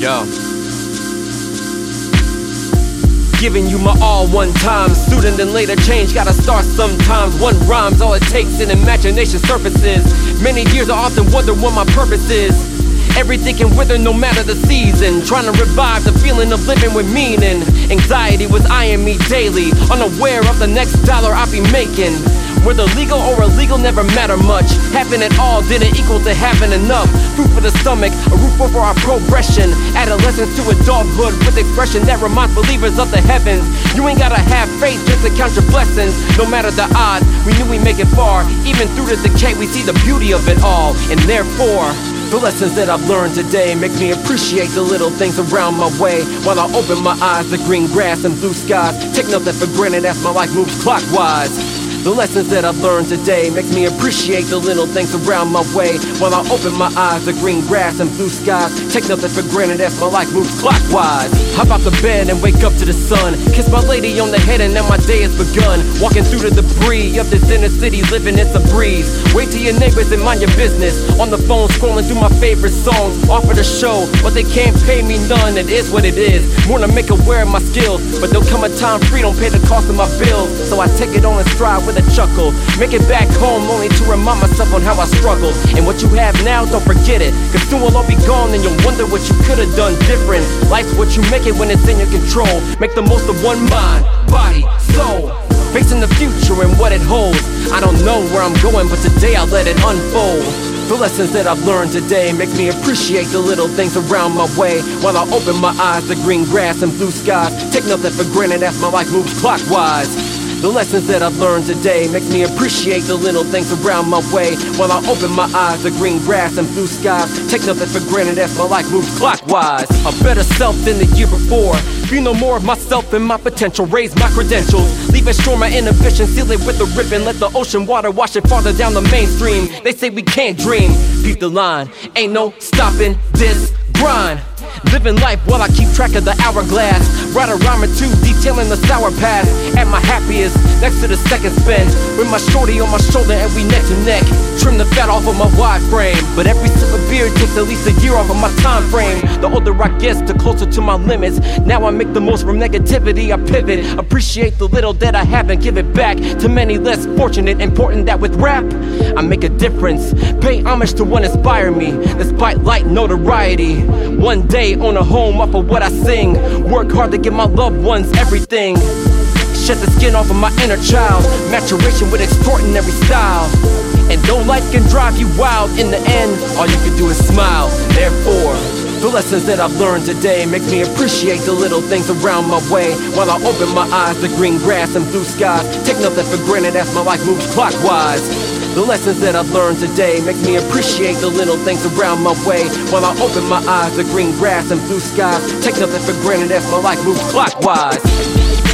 Yo. Giving you my all one time. Student and later change, gotta start sometimes. One rhyme's all it takes, and imagination surfaces. Many years I often wonder what my purpose is. Everything can wither no matter the season. Trying to revive the feeling of living with meaning. Anxiety was eyeing me daily, unaware of the next dollar I'll be making. Whether legal or illegal never matter much. Having it all didn't equal to having enough. Food for the stomach, a roof over our progression. Adolescence to adulthood with expression that reminds believers of the heavens. You ain't gotta have faith just to count your blessings. No matter the odds, we knew we make it far. Even through the decay, we see the beauty of it all. And therefore, the lessons that I've learned today make me appreciate the little things around my way. While I open my eyes to green grass and blue skies, take nothing for granted as my life moves clockwise. The lessons that I've learned today makes me appreciate the little things around my way. While I open my eyes to green grass and blue skies, take nothing for granted as my life moves clockwise. Hop out the bed and wake up to the sun. Kiss my lady on the head and now my day has begun. Walking through the debris of this inner city, living it's a breeze. Wait till your neighbors and mind your business. On the phone, scrolling through my favorite songs. Offer the show, but they can't pay me none. It is what it is. To make aware of my skills, but there'll come a time free don't pay the cost of my bills. So I take it on and strive with a chuckle. Make it back home only to remind myself on how I struggled. And what you have now, don't forget it. Cause soon we'll all be gone and you'll wonder what you could have done different. Life's what you make it when it's in your control. Make the most of one mind, body, soul. Facing the future and what it holds. I don't know where I'm going, but today I'll let it unfold. The lessons that I've learned today make me appreciate the little things around my way. While I open my eyes to green grass and blue skies, take nothing for granted as my life moves clockwise. The lessons that I've learned today makes me appreciate the little things around my way. While I open my eyes to green grass and blue skies, take nothing for granted as my life moves clockwise. A better self than the year before. Be no more of myself and my potential. Raise my credentials. Leave it shore my inhibition. Seal it with a ribbon. Let the ocean water wash it farther down the mainstream. They say we can't dream. Beat the line. Ain't no stopping this grind. Living life while I keep track of the hourglass. Write a rhyme or two detailing the sour past. At my happiest, next to the second spin. With my shorty on my shoulder and we neck to neck. Trim the fat off of my wide frame. But every sip of beer takes at least a year off of my time frame. The older I get, the closer to my limits. Now I make the most from negativity. I pivot. Appreciate the little that I have and give it back to many less fortunate. Important that with rap, I make a difference. Pay homage to what inspired me. Despite light notoriety. One day own a home off of what I sing. Work hard to give my loved ones everything. Shed the skin off of my inner child. Maturation with extraordinary style. And though life can drive you wild, in the end, all you can do is smile. Therefore, the lessons that I've learned today make me appreciate the little things around my way. While I open my eyes to green grass and blue skies, take nothing for granted as my life moves clockwise. The lessons that I've learned today make me appreciate the little things around my way. While I open my eyes to green grass and blue skies, take nothing for granted as my life moves clockwise.